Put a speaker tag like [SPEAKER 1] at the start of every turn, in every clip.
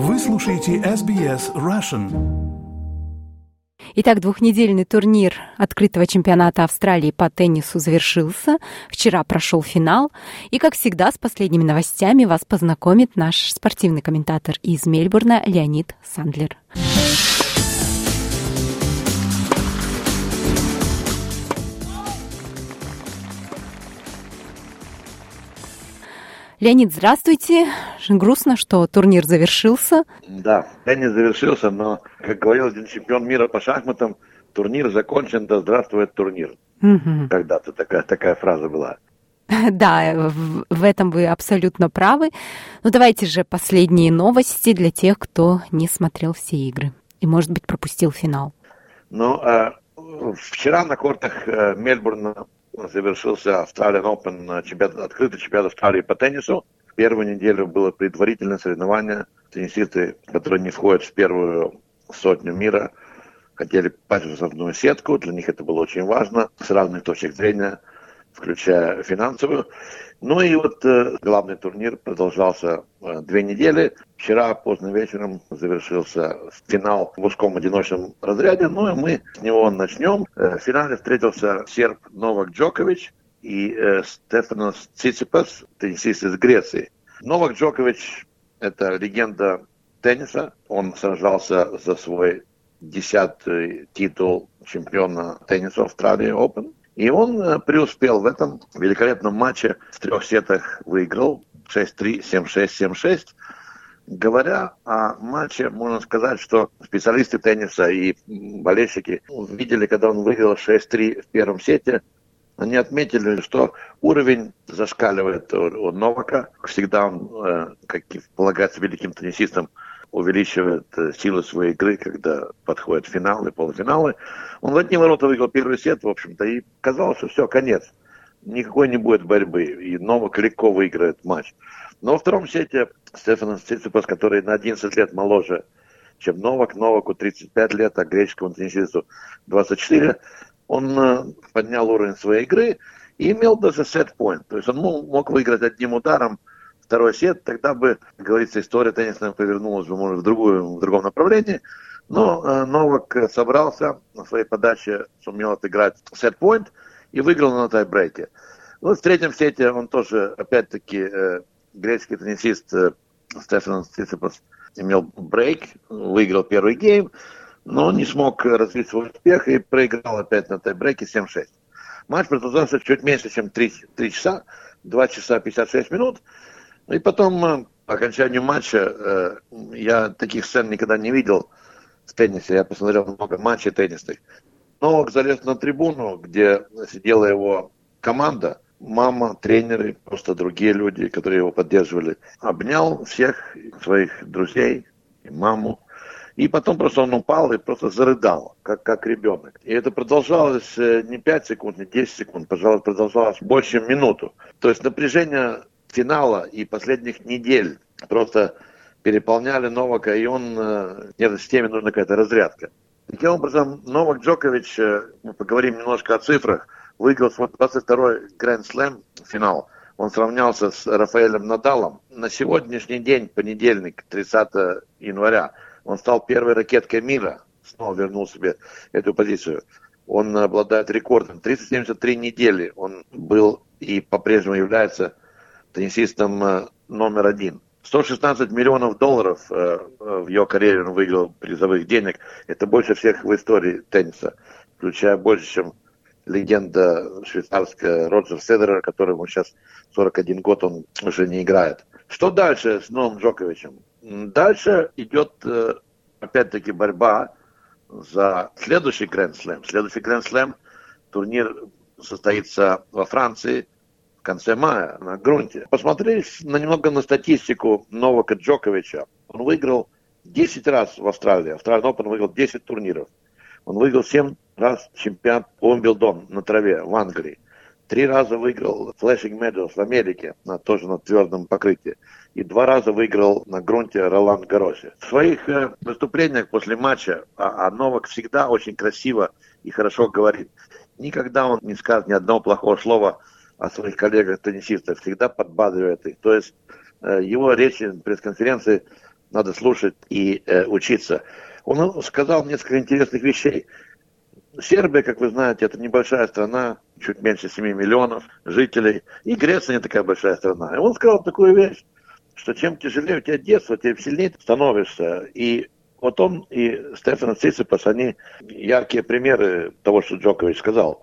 [SPEAKER 1] Вы слушаете SBS Russian.
[SPEAKER 2] Итак, двухнедельный турнир открытого чемпионата Австралии по теннису завершился. Вчера прошел финал. И, как всегда, с последними новостями вас познакомит наш спортивный комментатор из Мельбурна Леонид Сандлер. Леонид, здравствуйте. Грустно, что турнир завершился.
[SPEAKER 3] Да, теннис завершился, но, как говорил один чемпион мира по шахматам, турнир закончен, да здравствует турнир. Угу. Когда-то такая, такая фраза была.
[SPEAKER 2] Да, в, в этом вы абсолютно правы. Ну давайте же последние новости для тех, кто не смотрел все игры и, может быть, пропустил финал.
[SPEAKER 3] Ну, э, вчера на кортах э, Мельбурна завершился Australian Open, чемпионат, открытый чемпионат Австралии по теннису. Первую неделю было предварительное соревнование. Теннисисты, которые не входят в первую сотню мира, хотели попасть в основную сетку. Для них это было очень важно с разных точек зрения, включая финансовую. Ну и вот э, главный турнир продолжался э, две недели. Вчера поздно вечером завершился финал в узком одиночном разряде. Ну и мы с него начнем. Э, в финале встретился серб Новак Джокович и э, Стефанос Циципас, теннисист из Греции. Новак Джокович – это легенда тенниса. Он сражался за свой десятый титул чемпиона тенниса Австралии Open. И он э, преуспел в этом великолепном матче. В трех сетах выиграл 6-3, 7-6, 7-6. Говоря о матче, можно сказать, что специалисты тенниса и болельщики видели, когда он выиграл 6-3 в первом сете, они отметили, что уровень зашкаливает у Новака. Всегда он, э, как и полагается великим теннисистам, увеличивает э, силы своей игры, когда подходят финалы, полуфиналы. Он в одни ворота выиграл первый сет, в общем-то, и казалось, что все, конец. Никакой не будет борьбы, и Новак легко выиграет матч. Но во втором сете Стефан Циципас, который на 11 лет моложе, чем Новак, Новаку 35 лет, а греческому теннисисту 24, он э, поднял уровень своей игры и имел даже сет-поинт. То есть он мог выиграть одним ударом второй сет, тогда бы, как говорится, история теннисная повернулась бы, может, в, другую, в другом направлении. Но э, Новак собрался на своей подаче, сумел отыграть сет-поинт и выиграл на тайбрейке. Вот в третьем сете он тоже, опять-таки, э, греческий теннисист э, Стефан Циципас имел брейк, выиграл первый гейм, но не смог развить свой успех и проиграл опять на тайбрейке 7-6. Матч продолжался чуть меньше, чем 3, 3 часа, 2 часа 56 минут. Ну и потом, э, по окончанию матча, э, я таких сцен никогда не видел в теннисе. Я посмотрел много матчей теннисных. Новак залез на трибуну, где сидела его команда, мама, тренеры, просто другие люди, которые его поддерживали. Обнял всех своих друзей, и маму. И потом просто он упал и просто зарыдал, как, как ребенок. И это продолжалось э, не 5 секунд, не 10 секунд, пожалуй, продолжалось больше, чем минуту. То есть напряжение финала и последних недель просто переполняли Новака, и он, э, нет, системе нужна какая-то разрядка. Таким образом, Новак Джокович, э, мы поговорим немножко о цифрах, выиграл свой 22-й Гранд Слэм финал. Он сравнялся с Рафаэлем Надалом. На сегодняшний день, понедельник, 30 января, он стал первой ракеткой мира. Снова вернул себе эту позицию. Он обладает рекордом. 373 недели он был и по-прежнему является теннисистом э, номер один. 116 миллионов долларов э, в ее карьере он выиграл призовых денег. Это больше всех в истории тенниса, включая больше, чем легенда швейцарская Роджер Седерер, которому сейчас 41 год, он уже не играет. Что дальше с Новым Джоковичем? Дальше идет, э, опять-таки, борьба за следующий Гранд Слэм. Следующий Гранд Слэм турнир состоится во Франции – конце мая на грунте. Посмотрели на, немного на статистику Новака Джоковича. Он выиграл 10 раз в Австралии. Австралия Open выиграл 10 турниров. Он выиграл 7 раз чемпионат Уимблдон на траве в Англии. Три раза выиграл Flashing Meadows в Америке, на, тоже на твердом покрытии. И два раза выиграл на грунте Ролан Гаросе. В своих э, выступлениях после матча а, а Новак всегда очень красиво и хорошо говорит. Никогда он не скажет ни одного плохого слова о своих коллегах-теннисистах, всегда подбадривает их. То есть э, его речи, пресс-конференции надо слушать и э, учиться. Он сказал несколько интересных вещей. Сербия, как вы знаете, это небольшая страна, чуть меньше 7 миллионов жителей. И Греция не такая большая страна. И он сказал такую вещь, что чем тяжелее у тебя детство, тем сильнее ты становишься. И вот он и Стефан Циципас, они яркие примеры того, что Джокович сказал.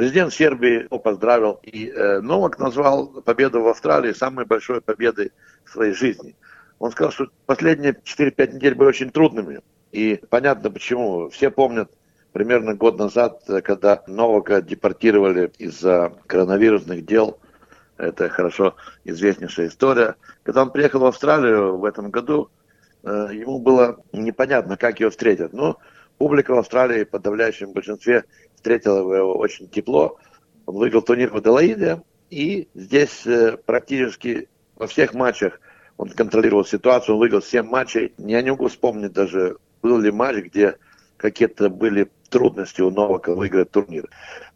[SPEAKER 3] Президент Сербии его поздравил, и э, Новак назвал победу в Австралии самой большой победой в своей жизни. Он сказал, что последние 4-5 недель были очень трудными. И понятно почему. Все помнят примерно год назад, когда Новака депортировали из-за коронавирусных дел. Это хорошо известнейшая история. Когда он приехал в Австралию в этом году, э, ему было непонятно, как его встретят. Но публика в Австралии в подавляющем большинстве встретила его очень тепло. Он выиграл турнир в Аделаиде, и здесь э, практически во всех матчах он контролировал ситуацию, он выиграл 7 матчей. Я не могу вспомнить даже, был ли матч, где какие-то были трудности у Новака выиграть турнир.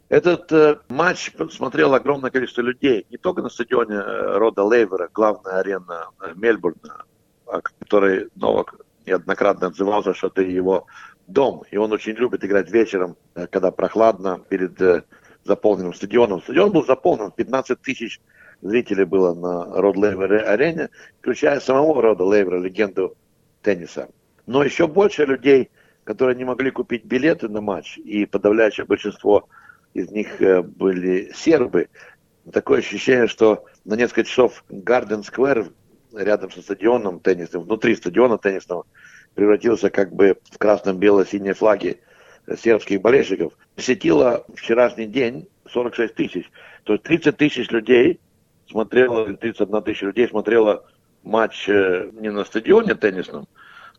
[SPEAKER 3] Этот э, матч смотрел огромное количество людей, не только на стадионе э, Рода Лейвера, главная арена э, Мельбурна, о которой Новак неоднократно отзывался, что это его дом, и он очень любит играть вечером, э, когда прохладно, перед э, заполненным стадионом. Стадион был заполнен, 15 тысяч зрителей было на Род Лейвер арене, включая самого Рода Лейвера, легенду тенниса. Но еще больше людей – которые не могли купить билеты на матч, и подавляющее большинство из них э, были сербы. Такое ощущение, что на несколько часов Гарден Сквер рядом со стадионом теннисным, внутри стадиона теннисного, превратился как бы в красно-бело-синие флаги сербских болельщиков. Посетило вчерашний день 46 тысяч. То есть 30 тысяч людей смотрело, 31 тысяча людей смотрело матч э, не на стадионе теннисном,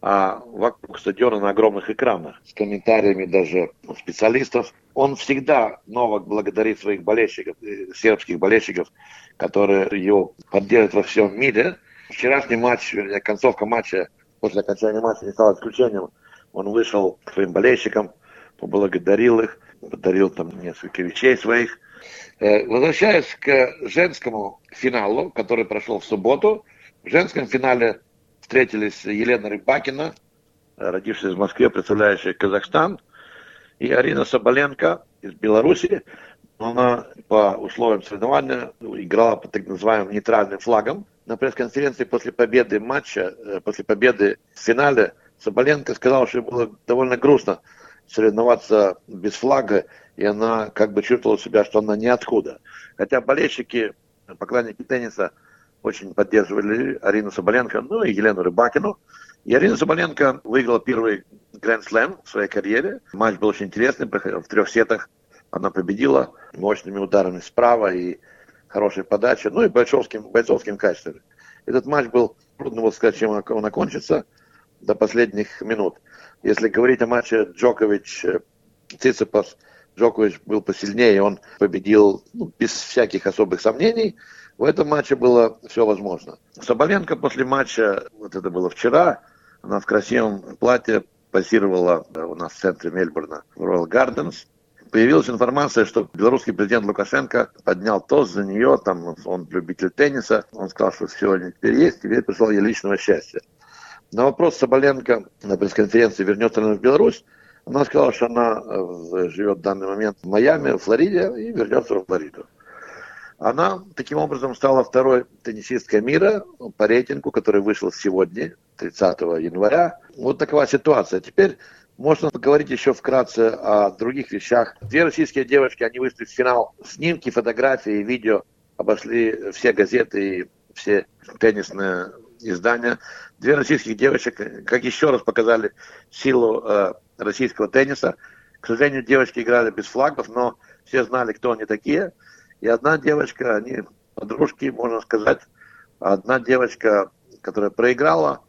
[SPEAKER 3] а вокруг стадиона на огромных экранах с комментариями даже специалистов. Он всегда, Новак, благодарит своих болельщиков, э, сербских болельщиков, которые его поддерживают во всем мире. Вчерашний матч, концовка матча, после окончания матча не стала исключением. Он вышел к своим болельщикам, поблагодарил их, подарил там несколько вещей своих. Э, возвращаясь к женскому финалу, который прошел в субботу, в женском финале встретились Елена Рыбакина, родившаяся в Москве, представляющая Казахстан, и Арина Соболенко из Беларуси. Она по условиям соревнования играла под так называемым нейтральным флагом. На пресс-конференции после победы матча, э, после победы в финале, Соболенко сказала, что было довольно грустно соревноваться без флага, и она как бы чувствовала себя, что она ниоткуда. Хотя болельщики, поклонники тенниса – очень поддерживали Арину Соболенко, ну и Елену Рыбакину. И Арина Соболенко выиграла первый Гранд Слэм в своей карьере. Матч был очень интересный, в трех сетах она победила мощными ударами справа и хорошей подачей, ну и бойцовским, бойцовским качеством. Этот матч был, трудно было сказать, чем он окончится, до последних минут. Если говорить о матче Джокович-Циципас, Джокович был посильнее, он победил ну, без всяких особых сомнений. В этом матче было все возможно. Соболенко после матча, вот это было вчера, она в красивом платье позировала у нас в центре Мельбурна, в Royal Gardens. Появилась информация, что белорусский президент Лукашенко поднял тост за нее, там он любитель тенниса, он сказал, что все теперь есть, теперь пришел ей личного счастья. На вопрос Соболенко на пресс-конференции, вернется ли она в Беларусь, она сказала, что она э, живет в данный момент в Майами, в Флориде, и вернется в Флориду. Она таким образом стала второй теннисисткой мира по рейтингу, который вышел сегодня, 30 января. Вот такова ситуация. Теперь можно поговорить еще вкратце о других вещах. Две российские девочки, они вышли в финал. Снимки, фотографии, видео обошли все газеты и все теннисные издания. Две российских девочек, как еще раз показали силу э, российского тенниса. К сожалению, девочки играли без флагов, но все знали, кто они такие – и одна девочка, они подружки, можно сказать, одна девочка, которая проиграла,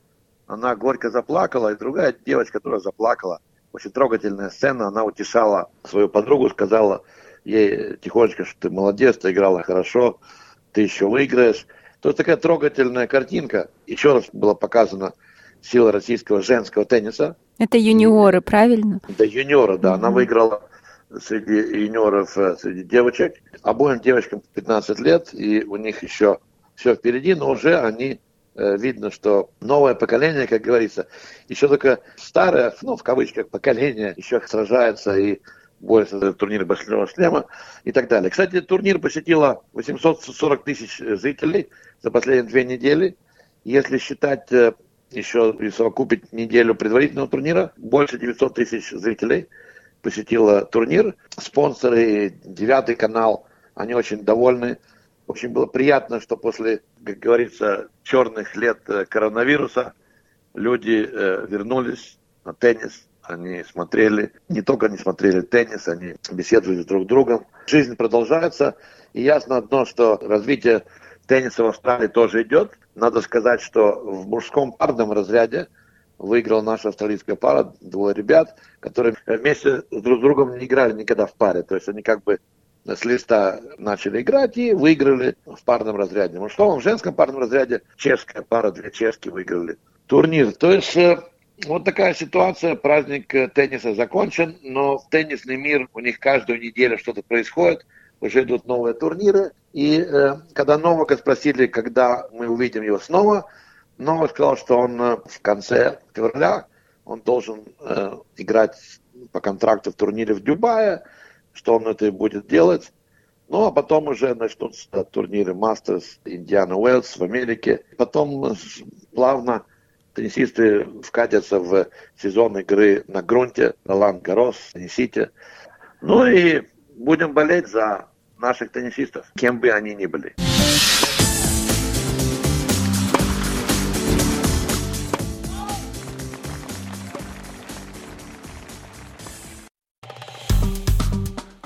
[SPEAKER 3] она горько заплакала, и другая девочка, которая заплакала. Очень трогательная сцена, она утешала свою подругу, сказала ей тихонечко, что ты молодец, ты играла хорошо, ты еще выиграешь. То есть такая трогательная картинка. Еще раз была показана сила российского женского тенниса.
[SPEAKER 2] Это юниоры, правильно?
[SPEAKER 3] Да, юниоры, да. Mm-hmm. Она выиграла среди юниоров, э, среди девочек. Обоим девочкам 15 лет, и у них еще все впереди, но уже они видно, что новое поколение, как говорится, еще только старое, ну, в кавычках, поколение еще сражается и борется за турнир Большого шлема и так далее. Кстати, турнир посетило 840 тысяч зрителей за последние две недели. Если считать э, еще и совокупить неделю предварительного турнира, больше 900 тысяч зрителей посетило турнир. Спонсоры, девятый канал, они очень довольны. Очень было приятно, что после, как говорится, черных лет э, коронавируса люди э, вернулись на теннис, они смотрели, не только они смотрели теннис, они беседовали друг с другом. Жизнь продолжается, и ясно одно, что развитие тенниса в Австралии тоже идет. Надо сказать, что в мужском парном разряде выиграл наша австралийская пара, двое ребят, которые вместе друг с другом не играли никогда в паре. То есть они как бы с листа начали играть и выиграли в парном разряде. В мужском, в женском парном разряде чешская пара, две чешки выиграли турнир. То есть э, вот такая ситуация, праздник э, тенниса закончен, но в теннисный мир у них каждую неделю что-то происходит, уже идут новые турниры. И э, когда Новака спросили, когда мы увидим его снова, Новак сказал, что он э, в конце февраля он должен э, играть по контракту в турнире в Дубае, что он это будет делать. Ну, а потом уже начнутся турниры Мастерс, Индиана Уэллс в Америке. Потом плавно теннисисты вкатятся в сезон игры на грунте, Ролан Гарос, теннисите. Ну и будем болеть за наших теннисистов, кем бы они ни были.